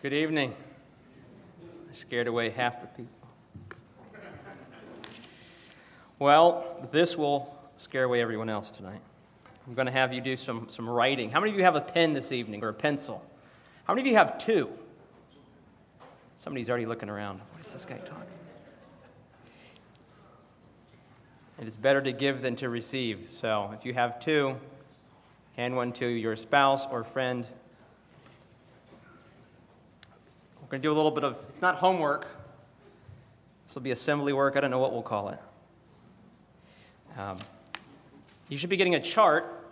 Good evening. I scared away half the people. Well, this will scare away everyone else tonight. I'm going to have you do some, some writing. How many of you have a pen this evening or a pencil? How many of you have two? Somebody's already looking around. What is this guy talking? It is better to give than to receive. So if you have two, hand one to your spouse or friend. We're going to do a little bit of, it's not homework. This will be assembly work. I don't know what we'll call it. Um, you should be getting a chart.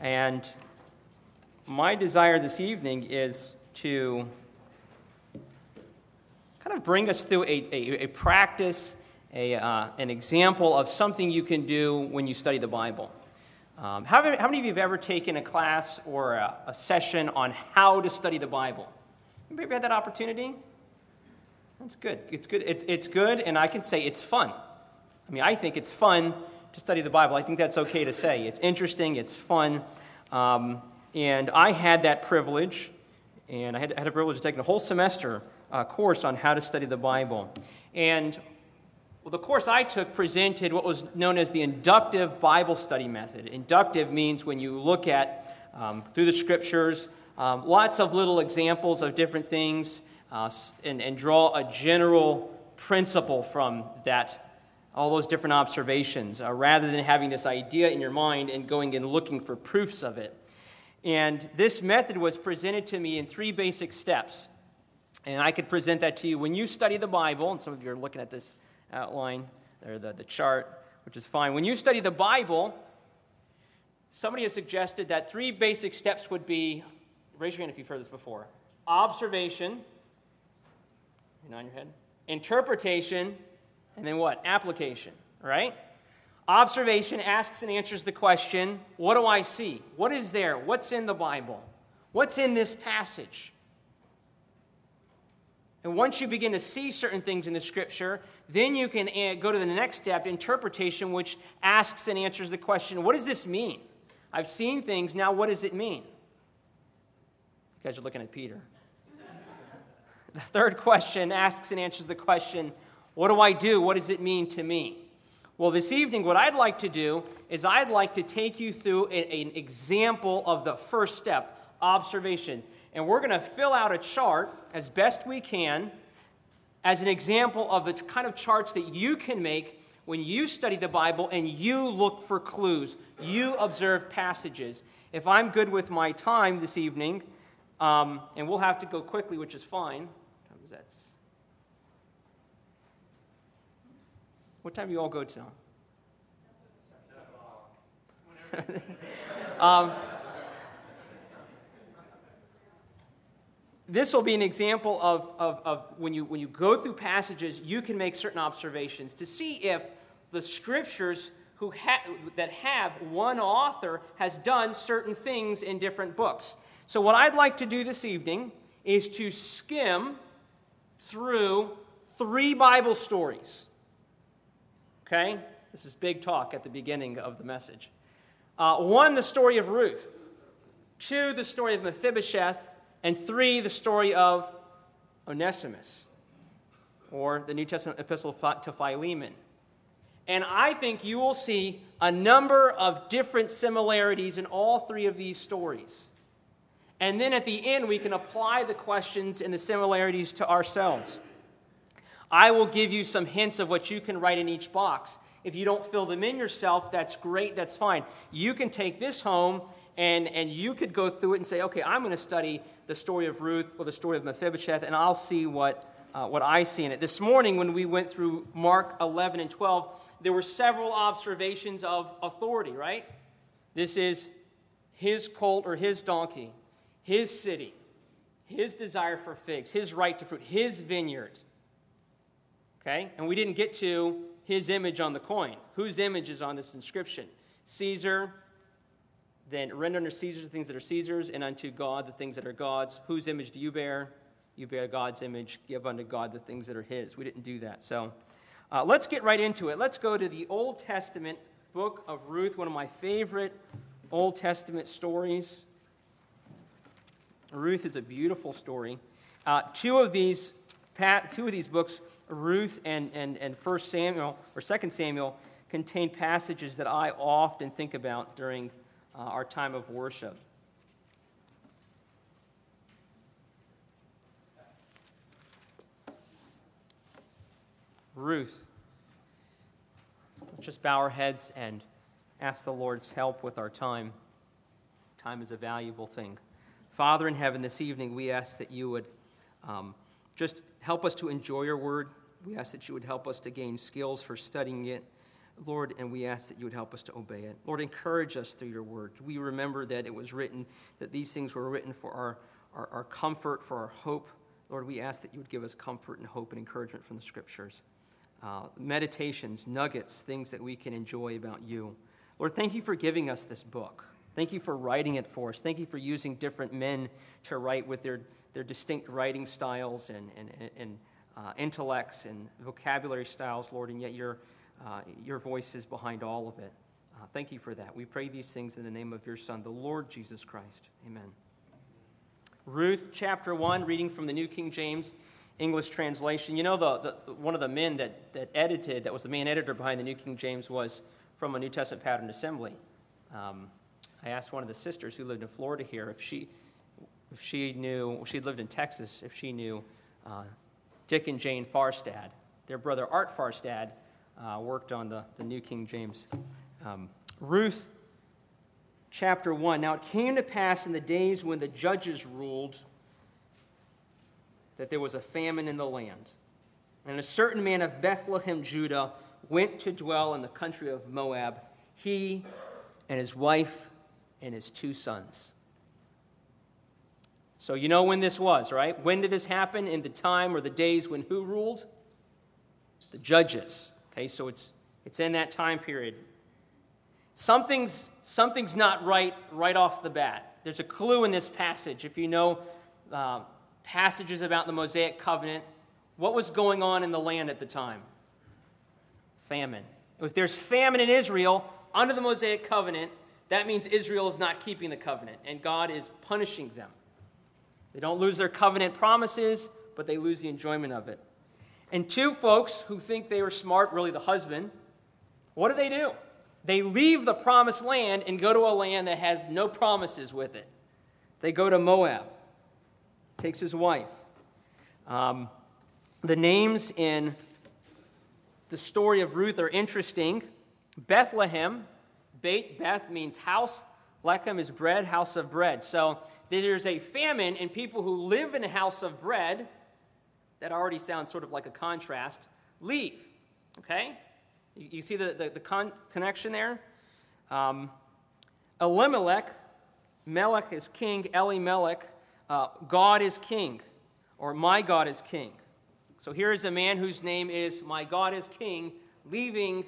And my desire this evening is to kind of bring us through a, a, a practice, a, uh, an example of something you can do when you study the Bible. Um, how, how, many of you have ever taken a class or a, a session on how to study the Bible? Anybody ever had that opportunity? That's good. It's good. It's, it's good, and I can say it's fun. I mean, I think it's fun to study the Bible. I think that's okay to say. It's interesting, it's fun. Um, and I had that privilege, and I had, had a privilege of taking a whole semester uh, course on how to study the Bible. And well, the course I took presented what was known as the inductive Bible study method. Inductive means when you look at um, through the scriptures, um, lots of little examples of different things, uh, and, and draw a general principle from that all those different observations uh, rather than having this idea in your mind and going and looking for proofs of it. And this method was presented to me in three basic steps. And I could present that to you when you study the Bible, and some of you are looking at this outline or the, the chart, which is fine. When you study the Bible, somebody has suggested that three basic steps would be raise your hand if you've heard this before observation, you know, in your head, interpretation, and then what? Application, right? Observation asks and answers the question what do I see? What is there? What's in the Bible? What's in this passage? And once you begin to see certain things in the scripture, then you can eh, go to the next step, interpretation, which asks and answers the question what does this mean? I've seen things, now what does it mean? Guys are looking at Peter. the third question asks and answers the question what do I do? What does it mean to me? Well, this evening, what I'd like to do is I'd like to take you through an example of the first step observation. And we're going to fill out a chart as best we can as an example of the kind of charts that you can make when you study the Bible and you look for clues, you observe passages. If I'm good with my time this evening, um, and we'll have to go quickly, which is fine. What time is? What time do you all go to? um, this will be an example of, of, of, when, you, when you go through passages, you can make certain observations to see if the scriptures who ha- that have one author has done certain things in different books. So, what I'd like to do this evening is to skim through three Bible stories. Okay? This is big talk at the beginning of the message. Uh, one, the story of Ruth. Two, the story of Mephibosheth. And three, the story of Onesimus, or the New Testament epistle to Philemon. And I think you will see a number of different similarities in all three of these stories. And then at the end, we can apply the questions and the similarities to ourselves. I will give you some hints of what you can write in each box. If you don't fill them in yourself, that's great, that's fine. You can take this home and, and you could go through it and say, okay, I'm going to study the story of Ruth or the story of Mephibosheth, and I'll see what, uh, what I see in it. This morning, when we went through Mark 11 and 12, there were several observations of authority, right? This is his colt or his donkey, his city, his desire for figs, his right to fruit, his vineyard. Okay? And we didn't get to his image on the coin. Whose image is on this inscription? Caesar. Then render unto Caesar the things that are Caesar's, and unto God the things that are God's. Whose image do you bear? You bear God's image. Give unto God the things that are His. We didn't do that. So uh, let's get right into it. Let's go to the Old Testament book of Ruth, one of my favorite Old Testament stories. Ruth is a beautiful story. Uh, two of these, two of these books, Ruth and, and, and 1 Samuel or 2 Samuel, contain passages that I often think about during uh, our time of worship. Ruth. Let's just bow our heads and ask the Lord's help with our time. Time is a valuable thing. Father in heaven, this evening we ask that you would um, just help us to enjoy your word. We ask that you would help us to gain skills for studying it. Lord, and we ask that you would help us to obey it. Lord, encourage us through your word. We remember that it was written, that these things were written for our, our, our comfort, for our hope. Lord, we ask that you would give us comfort and hope and encouragement from the scriptures. Uh, meditations, nuggets, things that we can enjoy about you. Lord, thank you for giving us this book. Thank you for writing it for us. Thank you for using different men to write with their, their distinct writing styles and, and, and uh, intellects and vocabulary styles, Lord, and yet your, uh, your voice is behind all of it. Uh, thank you for that. We pray these things in the name of your Son, the Lord Jesus Christ. Amen. Ruth chapter 1, reading from the New King James English translation. You know, the, the, one of the men that, that edited, that was the main editor behind the New King James, was from a New Testament pattern assembly. Um, I asked one of the sisters who lived in Florida here if she, if she knew, she lived in Texas, if she knew uh, Dick and Jane Farstad. Their brother Art Farstad uh, worked on the, the New King James. Um, Ruth chapter 1. Now it came to pass in the days when the judges ruled that there was a famine in the land. And a certain man of Bethlehem, Judah, went to dwell in the country of Moab, he and his wife and his two sons. So you know when this was, right? When did this happen? In the time or the days when who ruled? The judges. Okay, so it's it's in that time period. Something's something's not right right off the bat. There's a clue in this passage. If you know uh, passages about the Mosaic covenant, what was going on in the land at the time? Famine. If there's famine in Israel under the Mosaic covenant, that means Israel is not keeping the covenant, and God is punishing them. They don't lose their covenant promises, but they lose the enjoyment of it. And two folks who think they were smart, really the husband, what do they do? They leave the promised land and go to a land that has no promises with it. They go to Moab, takes his wife. Um, the names in the story of Ruth are interesting. Bethlehem Beit Beth means house. Lechem is bread, house of bread. So there's a famine, and people who live in a house of bread, that already sounds sort of like a contrast, leave. Okay? You, see the, the, the con- connection there? Um, Elimelech, Melech is king, Elimelech, uh, God is king, or my God is king. So here is a man whose name is My God is King, leaving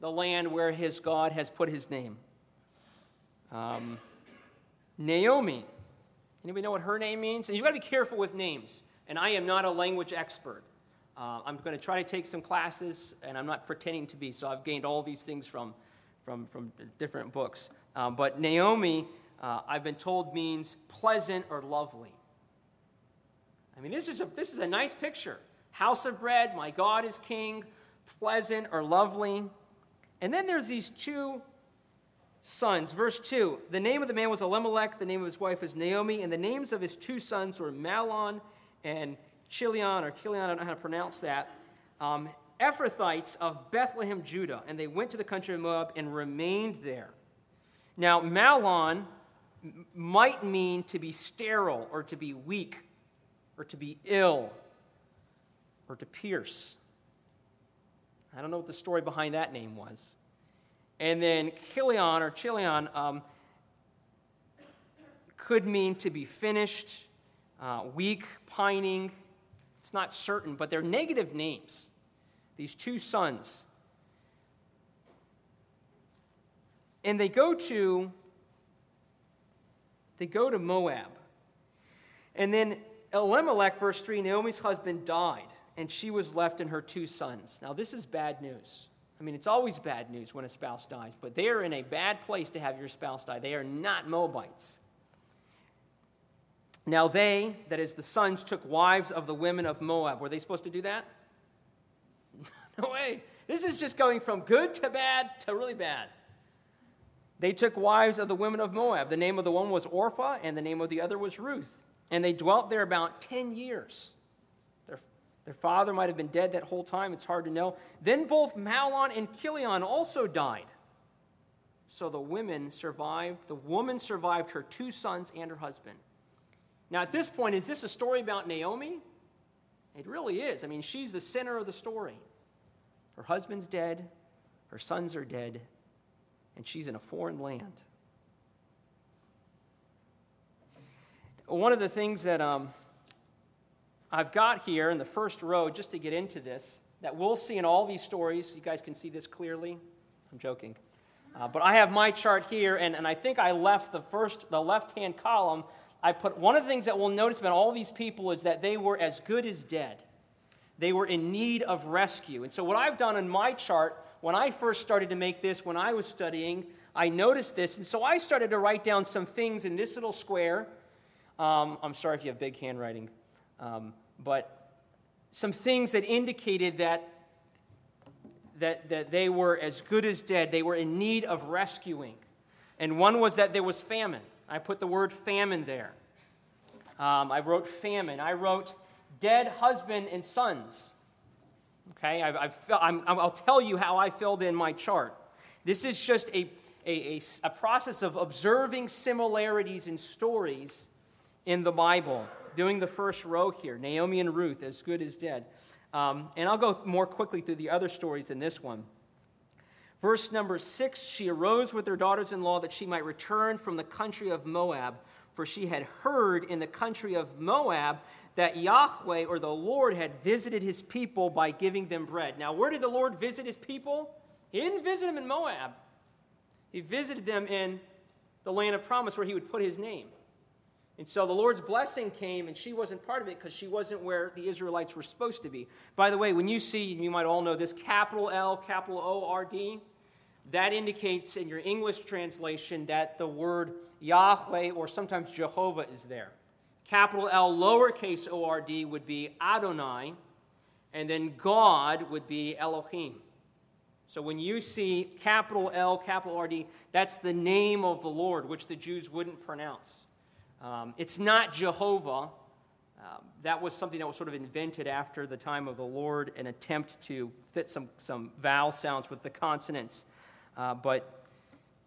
the land where his God has put his name. Um, Naomi. Anybody know what her name means? And you've got to be careful with names. And I am not a language expert. Uh, I'm going to try to take some classes, and I'm not pretending to be. So I've gained all these things from, from, from different books. Um, but Naomi, uh, I've been told, means pleasant or lovely. I mean, this is, a, this is a nice picture. House of bread, my God is king, pleasant or lovely. And then there's these two sons. Verse 2 The name of the man was Elimelech, the name of his wife was Naomi, and the names of his two sons were Mahlon and Chilion, or Chilion, I don't know how to pronounce that. Um, Ephrathites of Bethlehem, Judah, and they went to the country of Moab and remained there. Now, Mahlon might mean to be sterile or to be weak or to be ill or to pierce. I don't know what the story behind that name was. And then Kilion or Chilion um, could mean to be finished, uh, weak, pining. It's not certain, but they're negative names. These two sons. And they go to they go to Moab. And then Elimelech, verse 3, Naomi's husband died and she was left and her two sons. Now, this is bad news. I mean, it's always bad news when a spouse dies, but they are in a bad place to have your spouse die. They are not Moabites. Now they, that is the sons, took wives of the women of Moab. Were they supposed to do that? no way. This is just going from good to bad to really bad. They took wives of the women of Moab. The name of the one was Orpah, and the name of the other was Ruth. And they dwelt there about 10 years. Their, father might have been dead that whole time, it's hard to know. Then both Mahlon and Kilion also died. So the women survived, the woman survived her two sons and her husband. Now, at this point, is this a story about Naomi? It really is. I mean, she's the center of the story. Her husband's dead, her sons are dead, and she's in a foreign land. One of the things that um, I've got here in the first row, just to get into this, that we'll see in all these stories, you guys can see this clearly. I'm joking. Uh, but I have my chart here, and, and I think I left the first, the left hand column. I put one of the things that we'll notice about all these people is that they were as good as dead. They were in need of rescue. And so, what I've done in my chart when I first started to make this, when I was studying, I noticed this. And so I started to write down some things in this little square. Um, I'm sorry if you have big handwriting, um, but some things that indicated that, that, that they were as good as dead. They were in need of rescuing. And one was that there was famine. I put the word famine there. Um, I wrote famine. I wrote dead husband and sons. Okay, I, will tell you how I filled in my chart. This is just a, a, a, a process of observing similarities in stories in the Bible. Doing the first row here Naomi and Ruth, as good as dead. Um, and I'll go more quickly through the other stories in this one. Verse number six She arose with her daughters in law that she might return from the country of Moab, for she had heard in the country of Moab that Yahweh or the Lord had visited his people by giving them bread. Now, where did the Lord visit his people? He didn't visit them in Moab, he visited them in the land of promise where he would put his name. And so the Lord's blessing came, and she wasn't part of it because she wasn't where the Israelites were supposed to be. By the way, when you see, you might all know this capital L, capital O, R, D, that indicates in your English translation that the word Yahweh or sometimes Jehovah is there. Capital L, lowercase o r d would be Adonai, and then God would be Elohim. So when you see capital L, capital R D, that's the name of the Lord, which the Jews wouldn't pronounce. Um, it's not Jehovah. Um, that was something that was sort of invented after the time of the Lord, an attempt to fit some, some vowel sounds with the consonants. Uh, but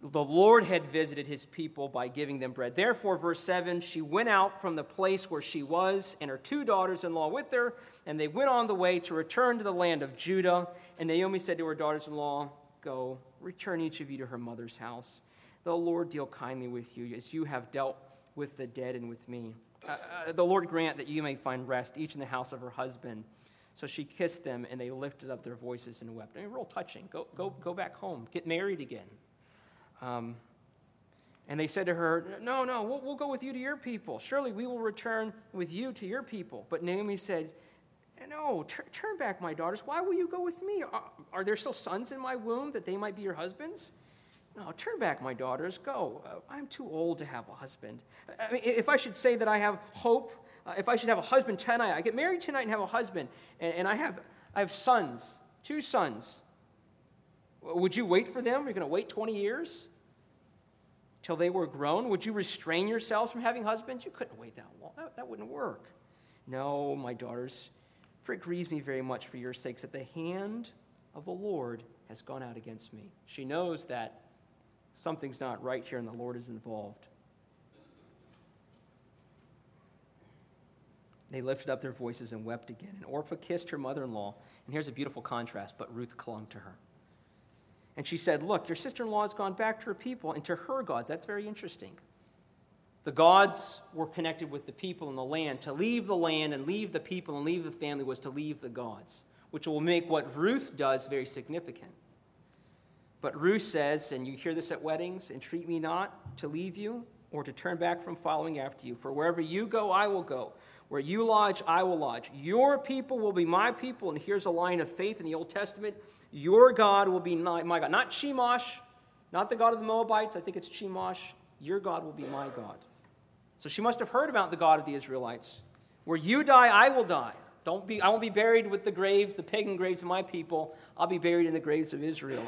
the Lord had visited his people by giving them bread. Therefore, verse 7 she went out from the place where she was, and her two daughters in law with her, and they went on the way to return to the land of Judah. And Naomi said to her daughters in law, Go, return each of you to her mother's house. The Lord deal kindly with you, as you have dealt with the dead and with me. Uh, uh, the Lord grant that you may find rest, each in the house of her husband. So she kissed them, and they lifted up their voices and wept. I mean, real touching. Go, go, go back home. Get married again. Um, and they said to her, No, no, we'll, we'll, go with you to your people. Surely we will return with you to your people. But Naomi said, No, t- turn back, my daughters. Why will you go with me? Are, are, there still sons in my womb that they might be your husbands? No, turn back, my daughters. Go. Uh, I'm too old to have a husband. I mean, if I should say that I have hope, uh, if I should have a husband tonight, I get married tonight and have a husband, and, and I, have, I have sons, two sons. Would you wait for them? You're going to wait 20 years? till they were grown? Would you restrain yourselves from having husbands? You couldn't wait that long. That, that wouldn't work. No, my daughters, for it grieves me very much for your sakes that the hand of the Lord has gone out against me. She knows that something's not right here and the Lord is involved. They lifted up their voices and wept again. And Orpah kissed her mother in law. And here's a beautiful contrast, but Ruth clung to her. And she said, Look, your sister in law has gone back to her people and to her gods. That's very interesting. The gods were connected with the people and the land. To leave the land and leave the people and leave the family was to leave the gods, which will make what Ruth does very significant. But Ruth says, and you hear this at weddings, entreat me not to leave you or to turn back from following after you. For wherever you go, I will go. Where you lodge, I will lodge. Your people will be my people. And here's a line of faith in the Old Testament your God will be my God. Not Chemosh, not the God of the Moabites. I think it's Chemosh. Your God will be my God. So she must have heard about the God of the Israelites. Where you die, I will die. Don't be, I won't be buried with the graves, the pagan graves of my people. I'll be buried in the graves of Israel.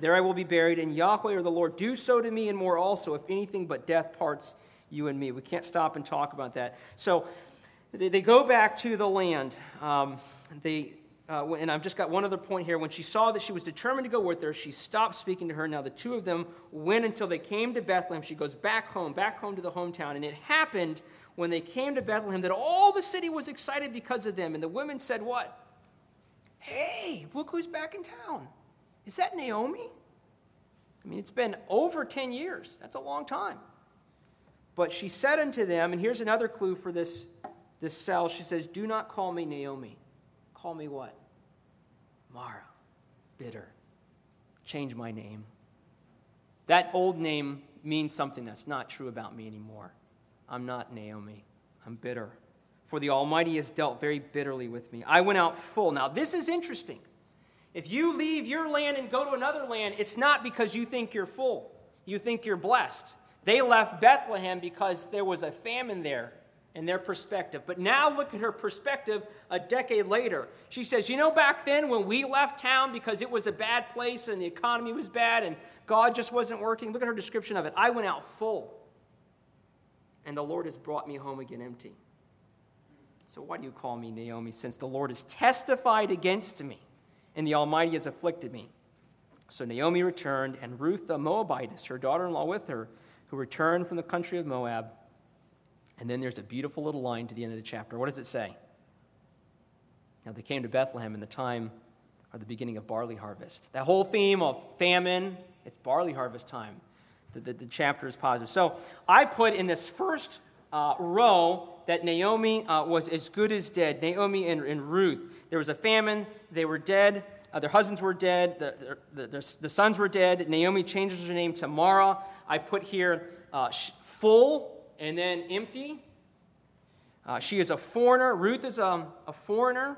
There I will be buried, and Yahweh or the Lord, do so to me and more also, if anything but death parts you and me. We can't stop and talk about that. So they, go back to the land. Um, they, uh, and I've just got one other point here. When she saw that she was determined to go with her, she stopped speaking to her. Now the two of them went until they came to Bethlehem. She goes back home, back home to the hometown. And it happened when they came to Bethlehem that all the city was excited because of them. And the women said, What? Hey, look who's back in town. Is that Naomi? I mean, it's been over 10 years. That's a long time. But she said unto them, and here's another clue for this, this cell. She says, Do not call me Naomi. Call me what? Mara. Bitter. Change my name. That old name means something that's not true about me anymore. I'm not Naomi. I'm bitter. For the Almighty has dealt very bitterly with me. I went out full. Now, this is interesting. If you leave your land and go to another land, it's not because you think you're full, you think you're blessed. They left Bethlehem because there was a famine there in their perspective. But now look at her perspective a decade later. She says, You know, back then when we left town because it was a bad place and the economy was bad and God just wasn't working, look at her description of it. I went out full, and the Lord has brought me home again empty. So why do you call me Naomi, since the Lord has testified against me? And the Almighty has afflicted me. So Naomi returned, and Ruth the Moabitess, her daughter in law, with her, who returned from the country of Moab. And then there's a beautiful little line to the end of the chapter. What does it say? Now they came to Bethlehem in the time or the beginning of barley harvest. That whole theme of famine, it's barley harvest time. The, the, the chapter is positive. So I put in this first uh, row that Naomi uh, was as good as dead. Naomi and, and, Ruth. There was a famine, they were dead. Uh, their husbands were dead, the, the, the, the, sons were dead. Naomi changes her name to Mara. I put here uh, full and then empty. Uh, she is a foreigner. Ruth is a, a foreigner.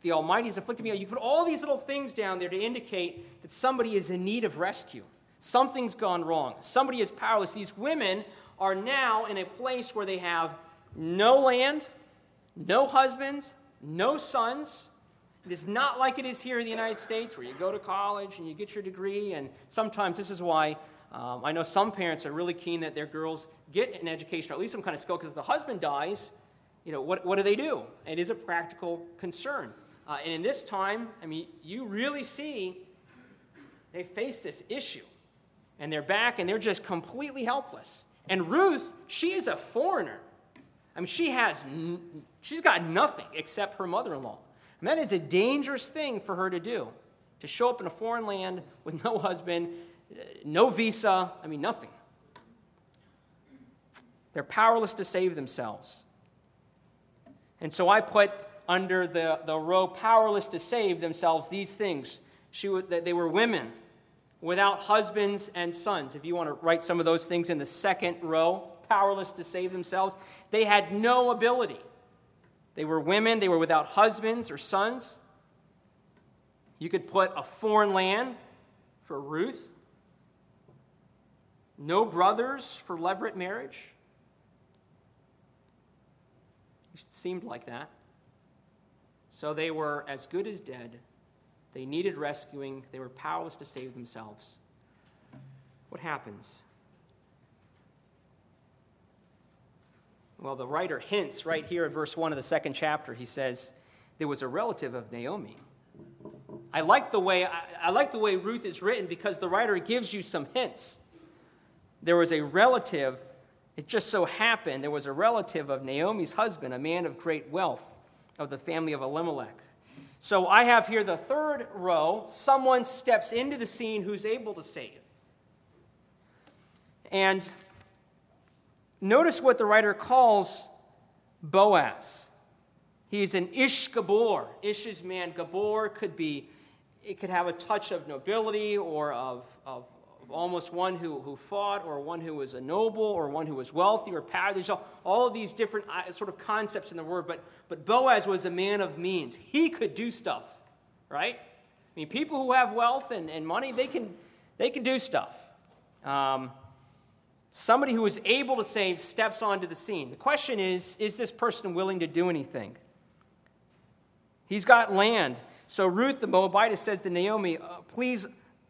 The Almighty has afflicted me. You put all these little things down there to indicate that somebody is in need of rescue. Something's gone wrong. Somebody is powerless. These women are now in a place where they have no land, no husbands, no sons. It is not like it is here in the United States where you go to college and you get your degree, and sometimes this is why um, I know some parents are really keen that their girls get an education or at least some kind of skill because if the husband dies, you know, what, what do they do? It is a practical concern. Uh, and in this time, I mean, you really see they face this issue. And they're back and they're just completely helpless. And Ruth, she is a foreigner. I mean, she has, she's got nothing except her mother in law. And that is a dangerous thing for her to do to show up in a foreign land with no husband, uh, no visa, I mean, nothing. They're powerless to save themselves. And so I put under the, the row powerless to save themselves these things. She, they were women without husbands and sons. If you want to write some of those things in the second row, powerless to save themselves, they had no ability. They were women, they were without husbands or sons. You could put a foreign land for Ruth, no brothers for levirate marriage. It seemed like that. So they were as good as dead they needed rescuing, they were powerless to save themselves. What happens? Well, the writer hints right here in verse 1 of the second chapter. He says, There was a relative of Naomi. I like the way, I, I like the way Ruth is written because the writer gives you some hints. There was a relative, it just so happened, there was a relative of Naomi's husband, a man of great wealth of the family of Elimelech. So I have here the third row someone steps into the scene who's able to save. And notice what the writer calls Boaz. He's an Ish Gabor. Ish is man. Gabor could be, it could have a touch of nobility or of, of almost one who, who fought, or one who was a noble, or one who was wealthy, or power. There's all, all of these different uh, sort of concepts in the word. But, but Boaz was a man of means. He could do stuff, right? I mean, people who have wealth and, and money, they can, they can do stuff. Um, Somebody who is able to save steps onto the scene. The question is is this person willing to do anything? He's got land. So Ruth the Moabitess says to Naomi, uh, Please,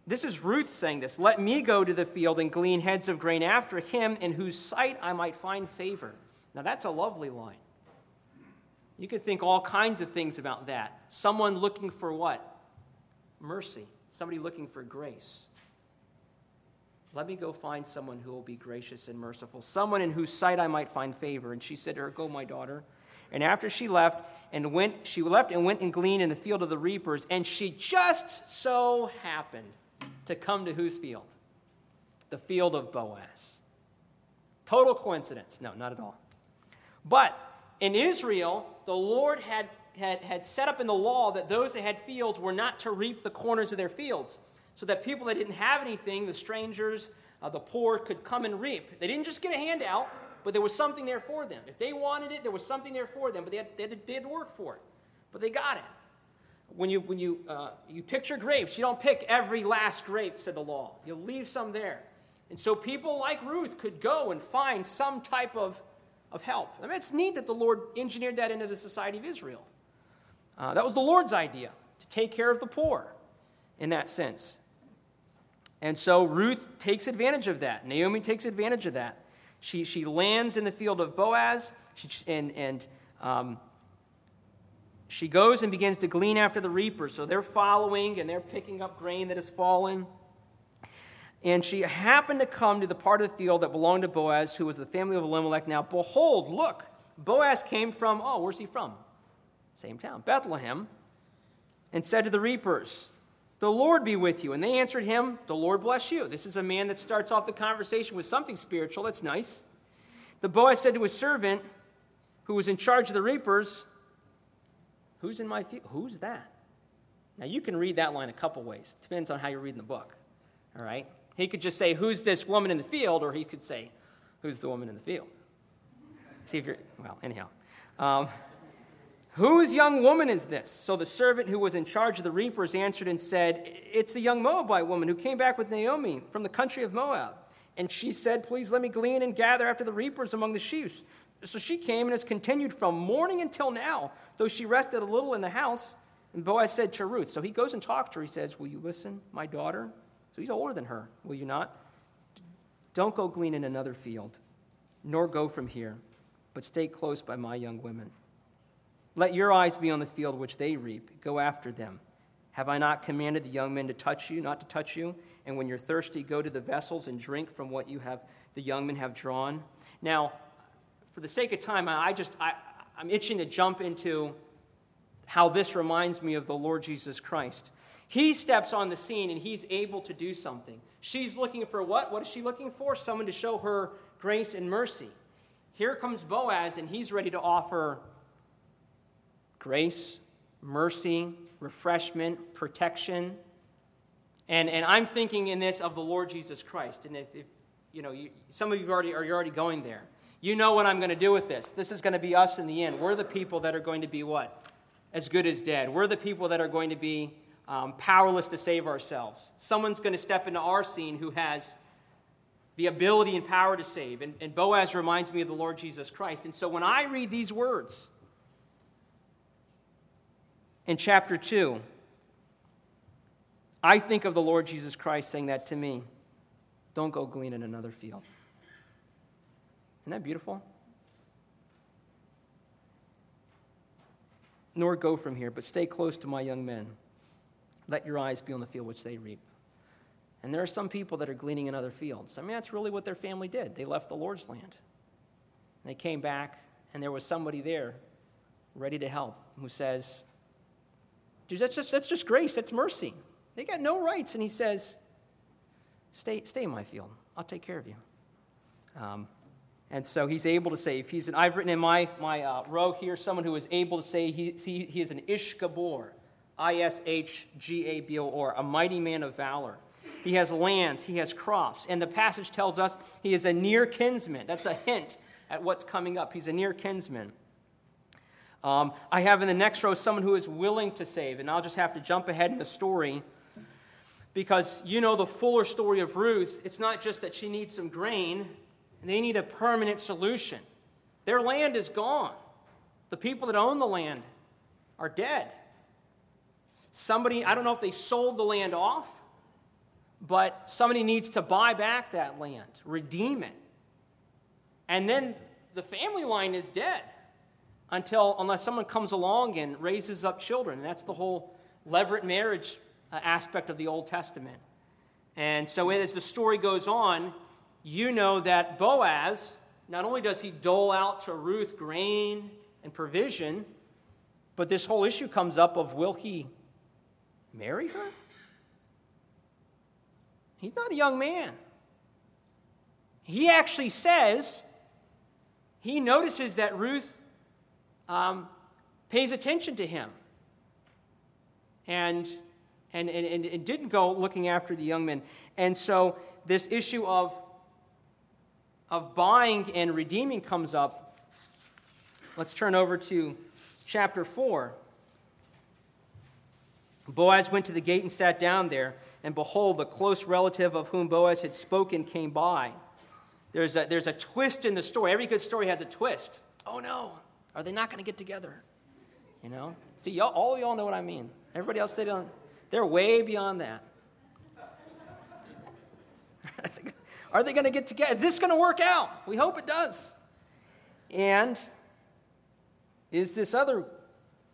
this is Ruth saying this, let me go to the field and glean heads of grain after him in whose sight I might find favor. Now that's a lovely line. You could think all kinds of things about that. Someone looking for what? Mercy. Somebody looking for grace. Let me go find someone who will be gracious and merciful, someone in whose sight I might find favor. And she said to her, Go, my daughter. And after she left and went, she left and went and gleaned in the field of the reapers, and she just so happened to come to whose field? The field of Boaz. Total coincidence. No, not at all. But in Israel, the Lord had, had, had set up in the law that those that had fields were not to reap the corners of their fields, so that people that didn't have anything, the strangers, uh, the poor, could come and reap. They didn't just get a handout, but there was something there for them. If they wanted it, there was something there for them, but they had, they had, they had to work for it. But they got it. When you, when you, uh, you picture grapes, you don't pick every last grape, said the law. You leave some there. And so people like Ruth could go and find some type of of help. I mean, it's neat that the Lord engineered that into the society of Israel. Uh, that was the Lord's idea to take care of the poor in that sense. And so Ruth takes advantage of that. Naomi takes advantage of that. She, she lands in the field of Boaz, she, and, and um, she goes and begins to glean after the reapers. So they're following and they're picking up grain that has fallen. And she happened to come to the part of the field that belonged to Boaz, who was the family of Elimelech. Now, behold, look, Boaz came from, oh, where's he from? Same town, Bethlehem, and said to the reapers, The Lord be with you. And they answered him, The Lord bless you. This is a man that starts off the conversation with something spiritual. That's nice. The Boaz said to his servant, who was in charge of the reapers, Who's in my field? Who's that? Now, you can read that line a couple ways. Depends on how you're reading the book. All right? He could just say, Who's this woman in the field? Or he could say, Who's the woman in the field? See if you're, well, anyhow. Um, Whose young woman is this? So the servant who was in charge of the reapers answered and said, It's the young Moabite woman who came back with Naomi from the country of Moab. And she said, Please let me glean and gather after the reapers among the sheaves. So she came and has continued from morning until now, though she rested a little in the house. And Boaz said to Ruth, So he goes and talks to her. He says, Will you listen, my daughter? So he's older than her, will you not? Don't go glean in another field, nor go from here, but stay close by my young women. Let your eyes be on the field which they reap. Go after them. Have I not commanded the young men to touch you, not to touch you? And when you're thirsty, go to the vessels and drink from what you have, the young men have drawn. Now, for the sake of time, I just I, I'm itching to jump into how this reminds me of the Lord Jesus Christ. He steps on the scene and he's able to do something. She's looking for what? What is she looking for? Someone to show her grace and mercy. Here comes Boaz and he's ready to offer grace, mercy, refreshment, protection. And, and I'm thinking in this of the Lord Jesus Christ. And if, if you know, you, some of you already are already going there. You know what I'm going to do with this. This is going to be us in the end. We're the people that are going to be what? As good as dead. We're the people that are going to be um, powerless to save ourselves. Someone's going to step into our scene who has the ability and power to save. And, and Boaz reminds me of the Lord Jesus Christ. And so when I read these words in chapter 2, I think of the Lord Jesus Christ saying that to me don't go glean in another field. Isn't that beautiful? Nor go from here, but stay close to my young men. Let your eyes be on the field which they reap. And there are some people that are gleaning in other fields. I mean, that's really what their family did. They left the Lord's land. And they came back, and there was somebody there ready to help who says, Dude, that's just, that's just grace. That's mercy. They got no rights. And he says, Stay, stay in my field. I'll take care of you. Um, and so he's able to say, if he's an, I've written in my, my uh, row here, someone who is able to say he, he, he is an Ish Gabor. I S H G A B O R, a mighty man of valor. He has lands, he has crops, and the passage tells us he is a near kinsman. That's a hint at what's coming up. He's a near kinsman. Um, I have in the next row someone who is willing to save, and I'll just have to jump ahead in the story because you know the fuller story of Ruth. It's not just that she needs some grain, they need a permanent solution. Their land is gone. The people that own the land are dead. Somebody, I don't know if they sold the land off, but somebody needs to buy back that land, redeem it. And then the family line is dead until, unless someone comes along and raises up children. That's the whole levirate marriage uh, aspect of the Old Testament. And so, as the story goes on, you know that Boaz, not only does he dole out to Ruth grain and provision, but this whole issue comes up of will he marry her? He's not a young man. He actually says he notices that Ruth um, pays attention to him and, and, and, and didn't go looking after the young men. And so this issue of, of buying and redeeming comes up. Let's turn over to chapter 4. Boaz went to the gate and sat down there, and behold, the close relative of whom Boaz had spoken came by. There's a, there's a twist in the story. Every good story has a twist. Oh no, are they not going to get together? You know? See, y'all, all of y'all know what I mean. Everybody else, they don't. They're way beyond that. Are they going to get together? Is this going to work out? We hope it does. And is this other,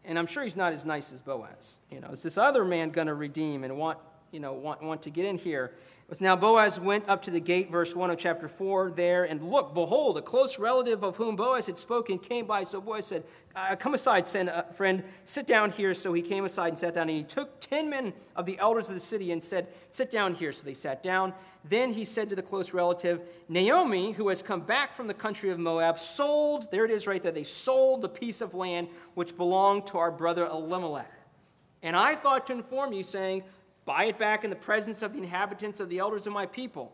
and I'm sure he's not as nice as Boaz, you know, is this other man going to redeem and want, you know, want, want to get in here? Now Boaz went up to the gate, verse 1 of chapter 4, there, and look, behold, a close relative of whom Boaz had spoken came by. So Boaz said, uh, Come aside, uh, friend, sit down here. So he came aside and sat down, and he took ten men of the elders of the city and said, Sit down here. So they sat down. Then he said to the close relative, Naomi, who has come back from the country of Moab, sold, there it is right there, they sold the piece of land which belonged to our brother Elimelech. And I thought to inform you, saying, Buy it back in the presence of the inhabitants of the elders of my people.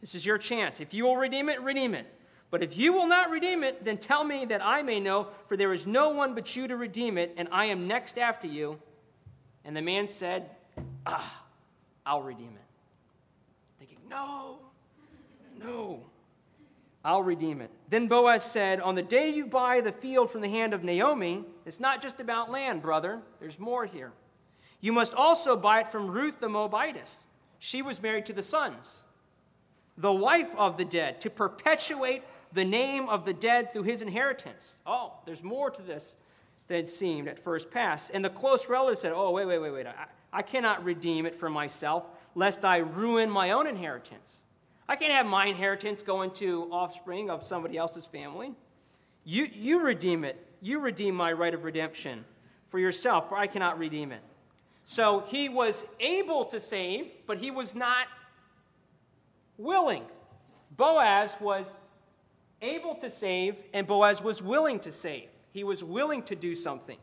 This is your chance. If you will redeem it, redeem it. But if you will not redeem it, then tell me that I may know, for there is no one but you to redeem it, and I am next after you. And the man said, Ah, I'll redeem it. Thinking, No, no, I'll redeem it. Then Boaz said, On the day you buy the field from the hand of Naomi, it's not just about land, brother, there's more here. You must also buy it from Ruth the Moabitess. She was married to the sons, the wife of the dead, to perpetuate the name of the dead through his inheritance. Oh, there's more to this than seemed at first pass. And the close relative said, Oh, wait, wait, wait, wait. I, I cannot redeem it for myself, lest I ruin my own inheritance. I can't have my inheritance go into offspring of somebody else's family. You, you redeem it. You redeem my right of redemption for yourself, for I cannot redeem it. So he was able to save, but he was not willing. Boaz was able to save, and Boaz was willing to save. He was willing to do something.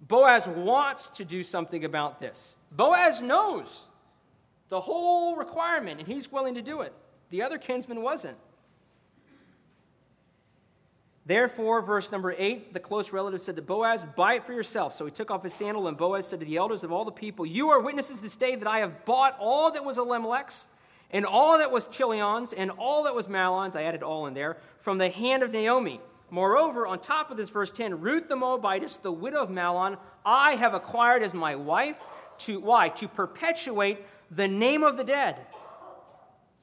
Boaz wants to do something about this. Boaz knows the whole requirement, and he's willing to do it. The other kinsman wasn't. Therefore, verse number eight, the close relative said to Boaz, Buy it for yourself. So he took off his sandal, and Boaz said to the elders of all the people, You are witnesses this day that I have bought all that was Elimelech's, and all that was Chilion's, and all that was Mahlon's, I added all in there, from the hand of Naomi. Moreover, on top of this, verse 10, Ruth the Moabitess, the widow of Mahlon, I have acquired as my wife. To why? To perpetuate the name of the dead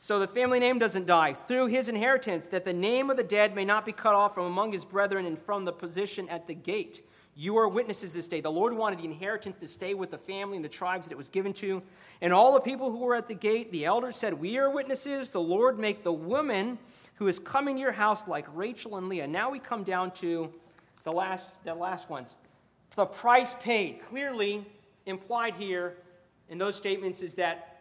so the family name doesn't die, through his inheritance, that the name of the dead may not be cut off from among his brethren and from the position at the gate. You are witnesses this day. The Lord wanted the inheritance to stay with the family and the tribes that it was given to. And all the people who were at the gate, the elders said, We are witnesses. The Lord make the woman who is coming to your house like Rachel and Leah. Now we come down to the last, the last ones. The price paid. Clearly implied here in those statements is that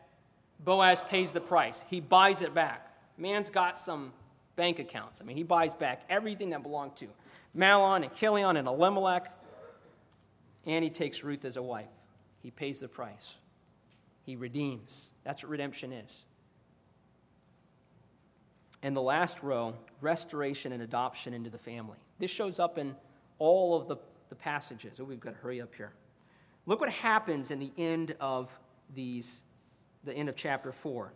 Boaz pays the price. He buys it back. Man's got some bank accounts. I mean, he buys back everything that belonged to Mahlon and Chilion and Elimelech, and he takes Ruth as a wife. He pays the price. He redeems. That's what redemption is. And the last row, restoration and adoption into the family. This shows up in all of the, the passages. Oh, we've got to hurry up here. Look what happens in the end of these the end of chapter 4.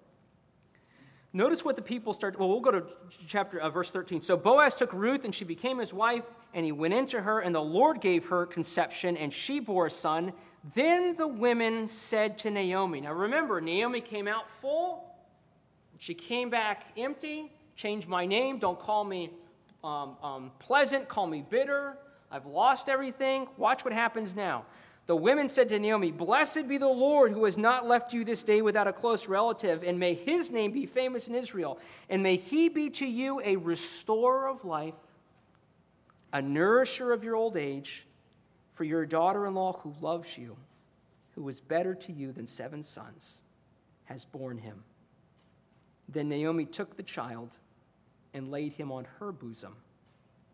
Notice what the people start. Well, we'll go to chapter uh, verse 13. So Boaz took Ruth, and she became his wife, and he went into her, and the Lord gave her conception, and she bore a son. Then the women said to Naomi. Now remember, Naomi came out full. She came back empty. Change my name. Don't call me um, um, pleasant. Call me bitter. I've lost everything. Watch what happens now. The women said to Naomi, Blessed be the Lord who has not left you this day without a close relative, and may his name be famous in Israel, and may he be to you a restorer of life, a nourisher of your old age, for your daughter in law who loves you, who is better to you than seven sons, has borne him. Then Naomi took the child and laid him on her bosom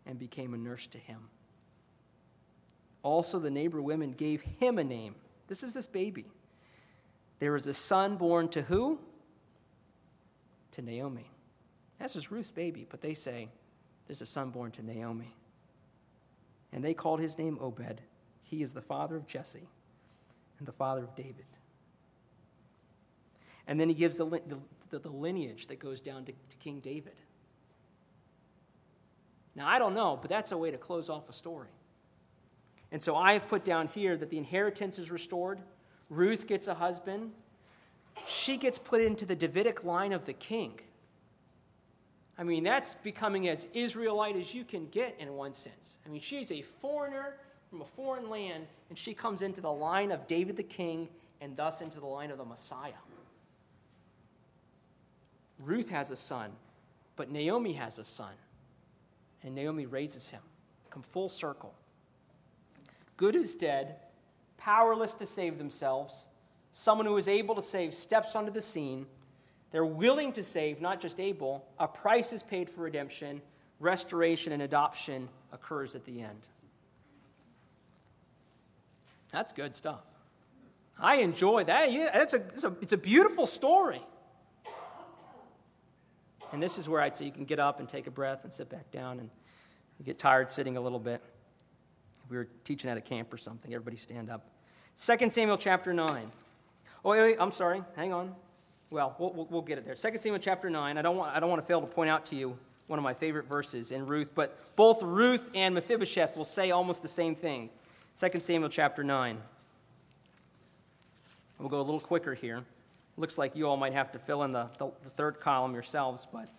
and became a nurse to him. Also, the neighbor women gave him a name. This is this baby. There was a son born to who? To Naomi. That's just Ruth's baby, but they say there's a son born to Naomi. And they called his name Obed. He is the father of Jesse and the father of David. And then he gives the, the, the lineage that goes down to, to King David. Now, I don't know, but that's a way to close off a story. And so I have put down here that the inheritance is restored. Ruth gets a husband. She gets put into the Davidic line of the king. I mean, that's becoming as Israelite as you can get in one sense. I mean, she's a foreigner from a foreign land, and she comes into the line of David the king and thus into the line of the Messiah. Ruth has a son, but Naomi has a son, and Naomi raises him. Come full circle good is dead, powerless to save themselves. Someone who is able to save steps onto the scene. They're willing to save, not just able. A price is paid for redemption. Restoration and adoption occurs at the end. That's good stuff. I enjoy that. Yeah, that's a, it's, a, it's a beautiful story. And this is where I'd say you can get up and take a breath and sit back down and get tired sitting a little bit we were teaching at a camp or something. Everybody stand up. 2 Samuel chapter 9. Oh, wait, wait, I'm sorry. Hang on. Well, we'll, we'll get it there. 2 Samuel chapter 9. I don't, want, I don't want to fail to point out to you one of my favorite verses in Ruth, but both Ruth and Mephibosheth will say almost the same thing. 2 Samuel chapter 9. We'll go a little quicker here. Looks like you all might have to fill in the, the, the third column yourselves, but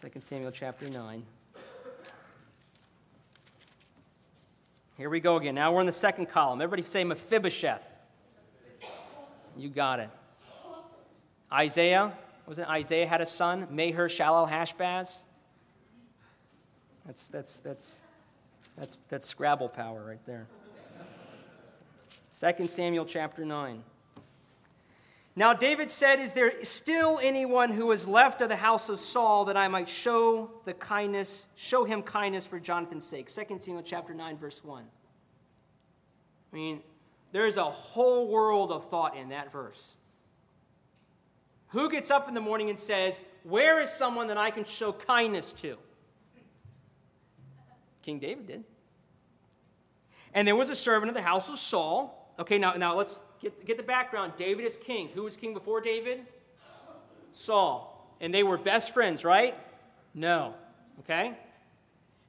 2 Samuel chapter 9. Here we go again. Now we're in the second column. Everybody say Mephibosheth. You got it. Isaiah, was it Isaiah had a son? Maher Shalal Hashbaz. That's, that's, that's, that's, that's Scrabble power right there. 2 Samuel chapter 9. Now David said, Is there still anyone who is left of the house of Saul that I might show the kindness, show him kindness for Jonathan's sake? 2 Samuel chapter 9, verse 1. I mean, there's a whole world of thought in that verse. Who gets up in the morning and says, Where is someone that I can show kindness to? King David did. And there was a servant of the house of Saul. Okay, now, now let's get, get the background. David is king. Who was king before David? Saul. And they were best friends, right? No. Okay?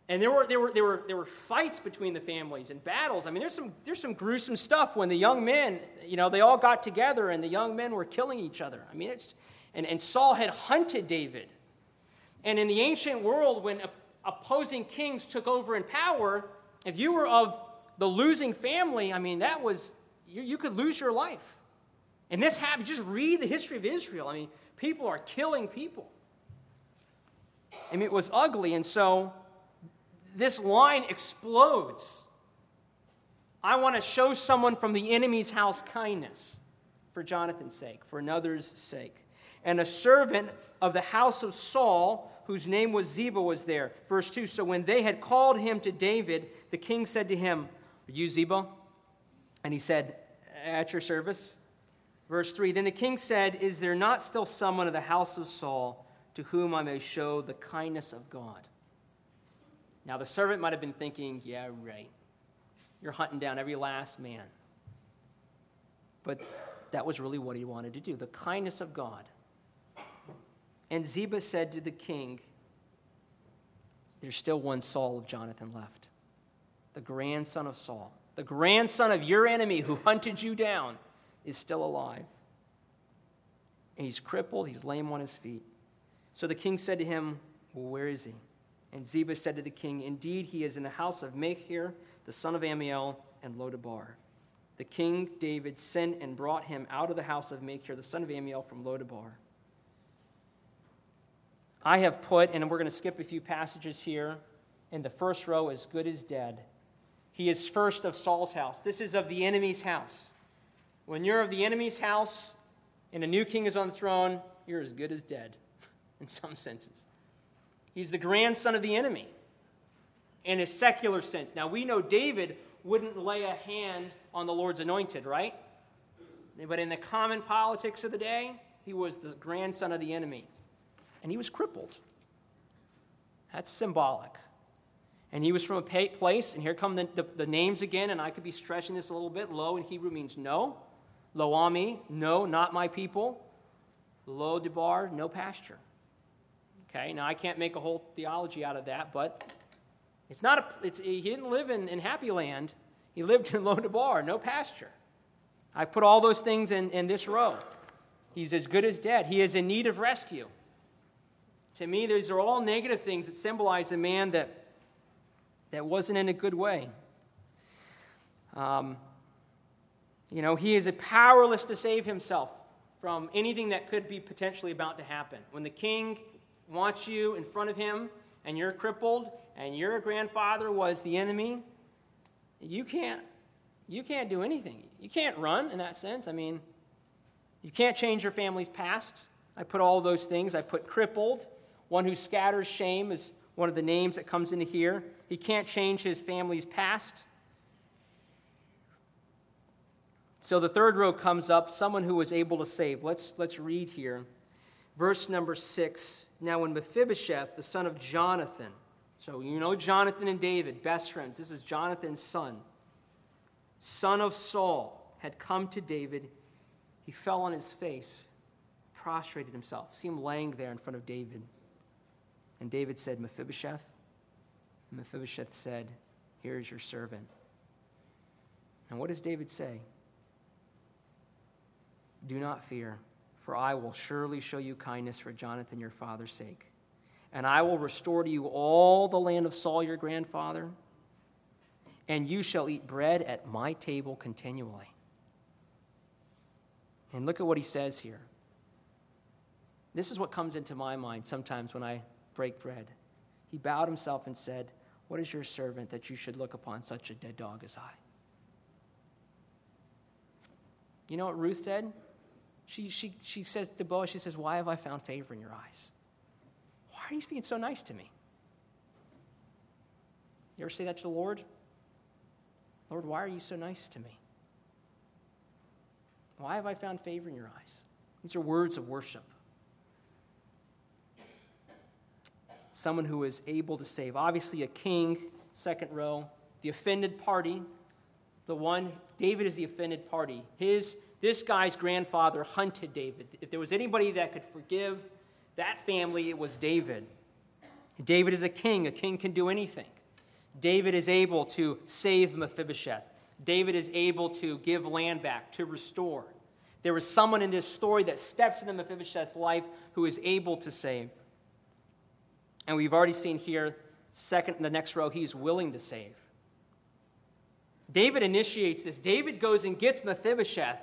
And there were, there, were, there, were, there were fights between the families and battles. I mean, there's some, there's some gruesome stuff when the young men, you know, they all got together and the young men were killing each other. I mean, it's, and, and Saul had hunted David. And in the ancient world, when opposing kings took over in power, if you were of the losing family, I mean, that was, you, you could lose your life. And this happened, just read the history of Israel. I mean, people are killing people. I mean, it was ugly. And so this line explodes. I want to show someone from the enemy's house kindness for Jonathan's sake, for another's sake. And a servant of the house of Saul, whose name was Ziba, was there. Verse 2 So when they had called him to David, the king said to him, Are you Ziba? And he said, At your service. Verse 3 Then the king said, Is there not still someone of the house of Saul to whom I may show the kindness of God? Now, the servant might have been thinking, yeah, right. You're hunting down every last man. But that was really what he wanted to do. The kindness of God And Ziba said to the king, There's still one Saul of Jonathan left, the grandson of Saul. The grandson of your enemy who hunted you down is still alive. And he's crippled, he's lame on his feet. So the king said to him, Well, where is he? And Ziba said to the king, Indeed, he is in the house of Machir, the son of Ammiel, and Lodabar. The king David sent and brought him out of the house of Machir, the son of Ammiel, from Lodabar. I have put, and we're going to skip a few passages here, in the first row, as good as dead. He is first of Saul's house. This is of the enemy's house. When you're of the enemy's house and a new king is on the throne, you're as good as dead, in some senses. He's the grandson of the enemy in a secular sense. Now, we know David wouldn't lay a hand on the Lord's anointed, right? But in the common politics of the day, he was the grandson of the enemy. And he was crippled. That's symbolic. And he was from a place, and here come the, the, the, names again, and I could be stretching this a little bit. Lo in Hebrew means no. Lo ami, no, not my people. Lo debar, no pasture. Okay, now I can't make a whole theology out of that, but it's not a, it's, he didn't live in, in Happy Land. He lived in Lodabar, no pasture. I put all those things in, in this row. He's as good as dead. He is in need of rescue. To me, these are all negative things that symbolize a man that, that wasn't in a good way. Um, you know, he is powerless to save himself from anything that could be potentially about to happen. When the king wants you in front of him and you're crippled and your grandfather was the enemy, you can't you can't do anything. You can't run in that sense. I mean, you can't change your family's past. I put all those things. I put crippled, one who scatters shame is one of the names that comes into here. He can't change his family's past. So the third row comes up, someone who was able to save. Let's, let's read here. Verse number six. Now, when Mephibosheth, the son of Jonathan, so you know Jonathan and David, best friends, this is Jonathan's son, son of Saul, had come to David, he fell on his face, prostrated himself. See him laying there in front of David. And David said, Mephibosheth. And Mephibosheth said, Here is your servant. And what does David say? Do not fear for I will surely show you kindness for Jonathan your father's sake. And I will restore to you all the land of Saul your grandfather, and you shall eat bread at my table continually. And look at what he says here. This is what comes into my mind sometimes when I break bread. He bowed himself and said, What is your servant that you should look upon such a dead dog as I? You know what Ruth said? she, she, she says to Boaz, she says, Why have I found favor in your eyes? Why are you being so nice to me? You ever say that to the Lord? Lord, why are you so nice to me? Why have I found favor in your eyes? These are words of worship. Someone who is able to save. Obviously, a king, second row, the offended party, the one, David is the offended party. His this guy's grandfather hunted David. If there was anybody that could forgive that family, it was David. David is a king. A king can do anything. David is able to save Mephibosheth. David is able to give land back, to restore. There is someone in this story that steps into Mephibosheth's life who is able to save. And we've already seen here, second in the next row, he's willing to save. David initiates this. David goes and gets Mephibosheth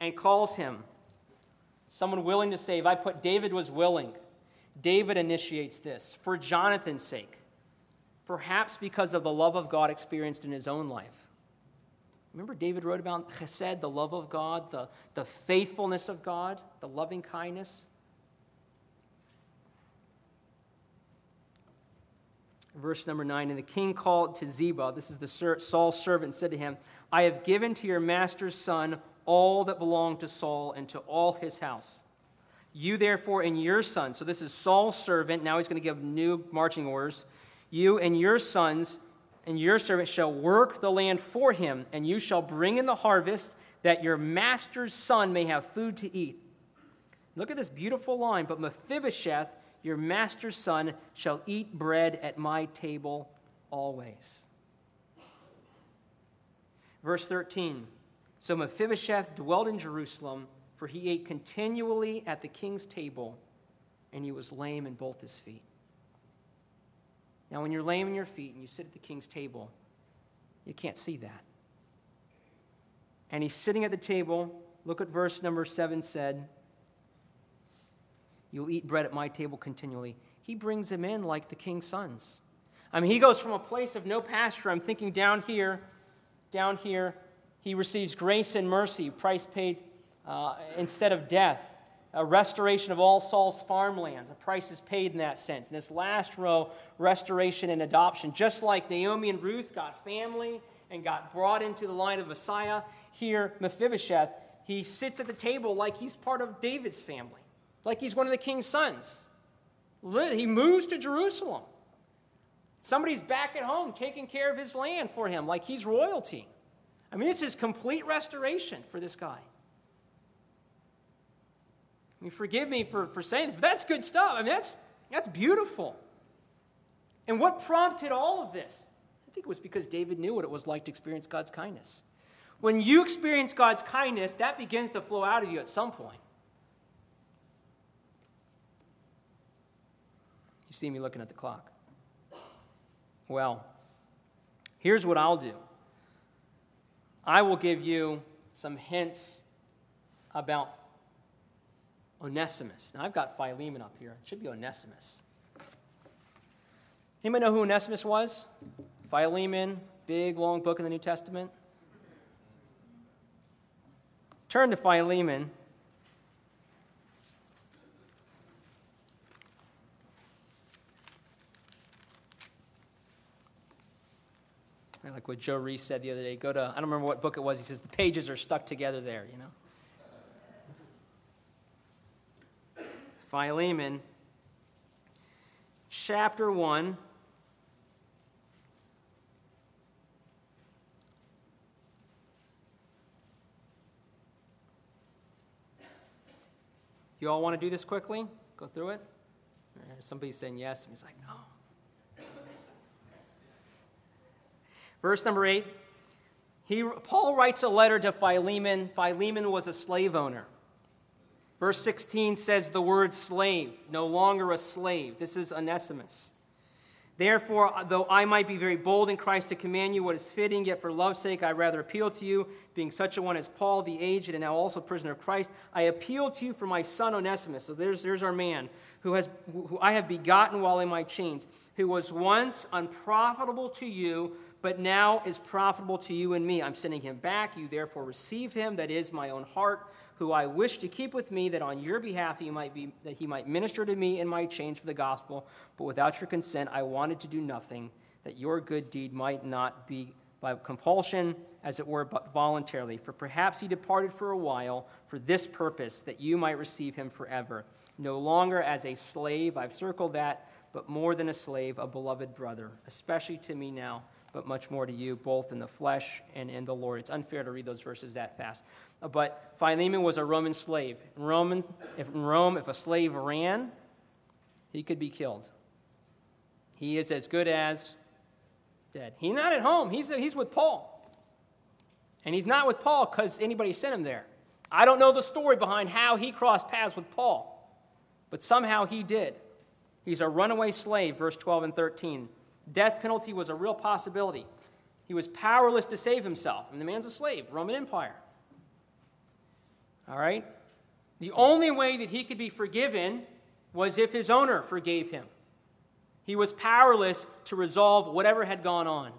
and calls him. Someone willing to save. I put David was willing. David initiates this for Jonathan's sake, perhaps because of the love of God experienced in his own life. Remember, David wrote about chesed, the love of God, the, the faithfulness of God, the loving kindness. Verse number nine And the king called to Ziba, this is the Saul's servant, said to him, I have given to your master's son all that belonged to Saul and to all his house. You therefore and your son, so this is Saul's servant, now he's going to give new marching orders. You and your sons and your servants shall work the land for him, and you shall bring in the harvest, that your master's son may have food to eat. Look at this beautiful line. But Mephibosheth, your master's son, shall eat bread at my table always. Verse 13 So Mephibosheth dwelt in Jerusalem, for he ate continually at the king's table, and he was lame in both his feet. Now, when you're lame in your feet and you sit at the king's table, you can't see that. And he's sitting at the table. Look at verse number 7 said, You'll eat bread at my table continually. He brings him in like the king's sons. I mean, he goes from a place of no pasture. I'm thinking down here, down here, he receives grace and mercy, price paid uh, instead of death, a restoration of all Saul's farmlands. A price is paid in that sense. In this last row, restoration and adoption. Just like Naomi and Ruth got family and got brought into the line of Messiah, here, Mephibosheth, he sits at the table like he's part of David's family, like he's one of the king's sons. He moves to Jerusalem. Somebody's back at home taking care of his land for him, like he's royalty. I mean, this is complete restoration for this guy. I mean, forgive me for, for saying this, but that's good stuff. I mean, that's, that's beautiful. And what prompted all of this? I think it was because David knew what it was like to experience God's kindness. When you experience God's kindness, that begins to flow out of you at some point. See me looking at the clock. Well, here's what I'll do I will give you some hints about Onesimus. Now, I've got Philemon up here. It should be Onesimus. Anybody know who Onesimus was? Philemon, big, long book in the New Testament. Turn to Philemon. Like what Joe Reese said the other day. Go to, I don't remember what book it was. He says the pages are stuck together there, you know. Philemon, chapter 1. You all want to do this quickly? Go through it? Somebody's saying yes. and He's like, no. Verse number 8. He, Paul writes a letter to Philemon. Philemon was a slave owner. Verse 16 says the word slave, no longer a slave. This is Onesimus. Therefore, though I might be very bold in Christ to command you what is fitting, yet for love's sake I rather appeal to you, being such a one as Paul, the aged and now also prisoner of Christ. I appeal to you for my son Onesimus. So there's, there's our man, who, has, who I have begotten while in my chains, who was once unprofitable to you, but now is profitable to you and me. I'm sending him back. You therefore receive him, that is my own heart who I wish to keep with me, that on your behalf he might be that he might minister to me in my chains for the gospel. But without your consent, I wanted to do nothing, that your good deed might not be by compulsion, as it were, but voluntarily. For perhaps he departed for a while for this purpose, that you might receive him forever. No longer as a slave, I've circled that, but more than a slave, a beloved brother, especially to me now but much more to you, both in the flesh and in the Lord. It's unfair to read those verses that fast. But Philemon was a Roman slave. Roman, if, in Rome, if a slave ran, he could be killed. He is as good as dead. He's not at home, he's, he's with Paul. And he's not with Paul because anybody sent him there. I don't know the story behind how he crossed paths with Paul, but somehow he did. He's a runaway slave, verse 12 and 13. Death penalty was a real possibility. He was powerless to save himself. And the man's a slave, Roman Empire. All right? The only way that he could be forgiven was if his owner forgave him. He was powerless to resolve whatever had gone on.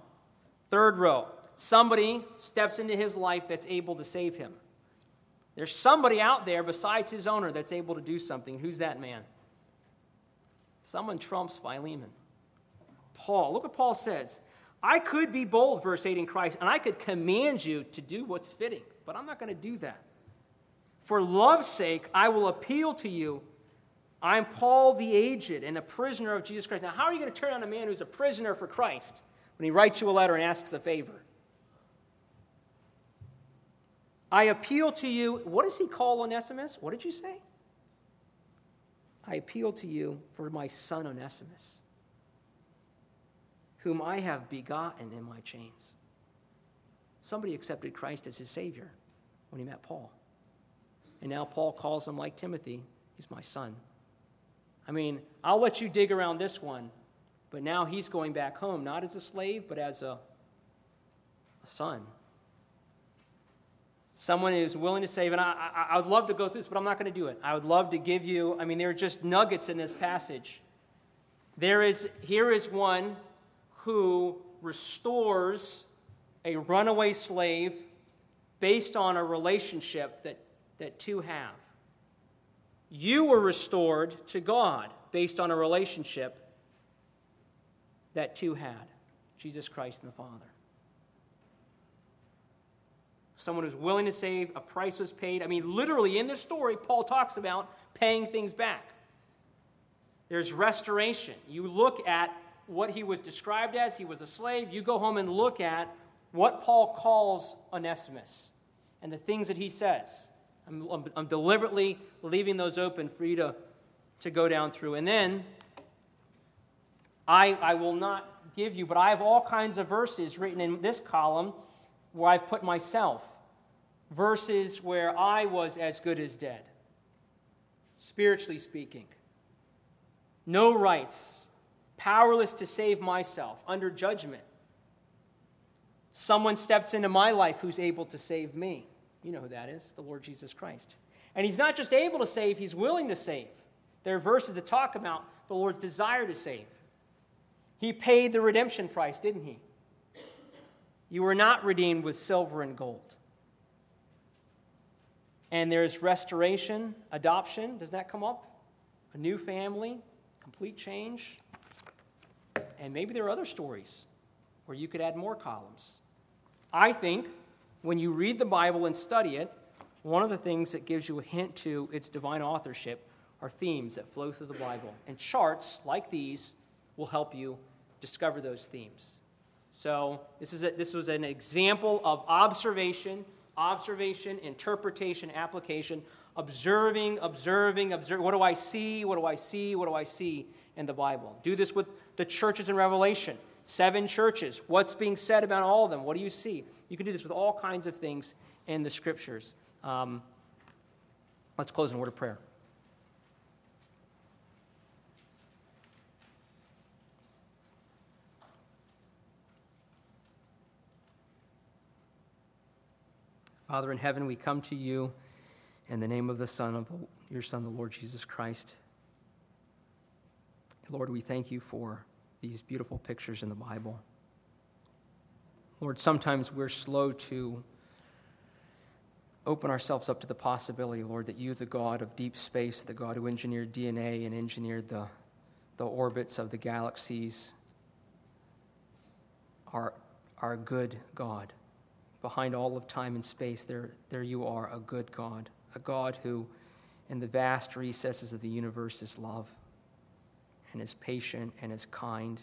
Third row somebody steps into his life that's able to save him. There's somebody out there besides his owner that's able to do something. Who's that man? Someone trumps Philemon. Paul. Look what Paul says. I could be bold, verse 8 in Christ, and I could command you to do what's fitting, but I'm not going to do that. For love's sake, I will appeal to you. I'm Paul the aged and a prisoner of Jesus Christ. Now, how are you going to turn on a man who's a prisoner for Christ when he writes you a letter and asks a favor? I appeal to you. What does he call Onesimus? What did you say? I appeal to you for my son Onesimus, whom I have begotten in my chains. Somebody accepted Christ as his Savior when he met Paul. And now Paul calls him like Timothy, he's my son. I mean, I'll let you dig around this one, but now he's going back home, not as a slave, but as a, a son. Someone who's willing to save, and I, I, I would love to go through this, but I'm not going to do it. I would love to give you, I mean, there are just nuggets in this passage. There is, here is one who restores a runaway slave based on a relationship that, that two have. You were restored to God based on a relationship that two had Jesus Christ and the Father. Someone who's willing to save, a price was paid. I mean, literally in this story, Paul talks about paying things back. There's restoration. You look at what he was described as, he was a slave. You go home and look at what Paul calls Onesimus and the things that he says. I'm, I'm, I'm, deliberately leaving those open for you to, to go down through. And then I, I will not give you, but I have all kinds of verses written in this column where I've put myself. Verses where I was as good as dead, spiritually speaking. No rights, powerless to save myself, under judgment Someone steps into my life who's able to save me. You know who that is the Lord Jesus Christ. And he's not just able to save, he's willing to save. There are verses that talk about the Lord's desire to save. He paid the redemption price, didn't he? You were not redeemed with silver and gold. And there's restoration, adoption. Does that come up? A new family, complete change. And maybe there are other stories where you could add more columns. I think when you read the Bible and study it, one of the things that gives you a hint to its divine authorship are themes that flow through the Bible. And charts like these will help you discover those themes. So, this, is a, this was an example of observation, observation, interpretation, application, observing, observing, observing. What do I see? What do I see? What do I see in the Bible? Do this with the churches in Revelation. Seven churches. What's being said about all of them? What do you see? You can do this with all kinds of things in the scriptures. Um, let's close in a word of prayer. Father in heaven, we come to you in the name of the Son of the, your Son, the Lord Jesus Christ. Lord, we thank you for these beautiful pictures in the Bible. Lord, sometimes we're slow to open ourselves up to the possibility, Lord, that you, the God of deep space, the God who engineered DNA and engineered the, the orbits of the galaxies, are, a good God. Behind all of time and space, there, there you are, a good God, a God who, in the vast recesses of the universe, is love and is patient and is kind.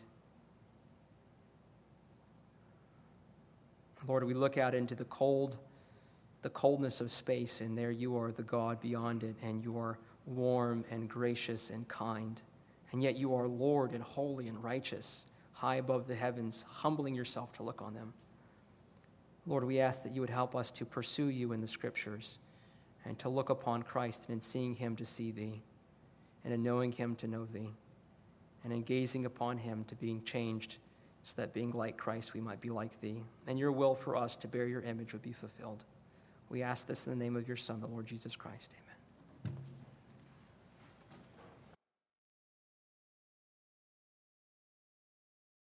Lord, we look out into the cold, the coldness of space, and there you are the God beyond it, and you are warm and gracious and kind. And yet you are Lord and holy and righteous, high above the heavens, humbling yourself to look on them. Lord, we ask that you would help us to pursue you in the scriptures and to look upon Christ and in seeing him to see thee and in knowing him to know thee and in gazing upon him to being changed, so that being like Christ, we might be like thee. And your will for us to bear your image would be fulfilled. We ask this in the name of your Son, the Lord Jesus Christ. Amen.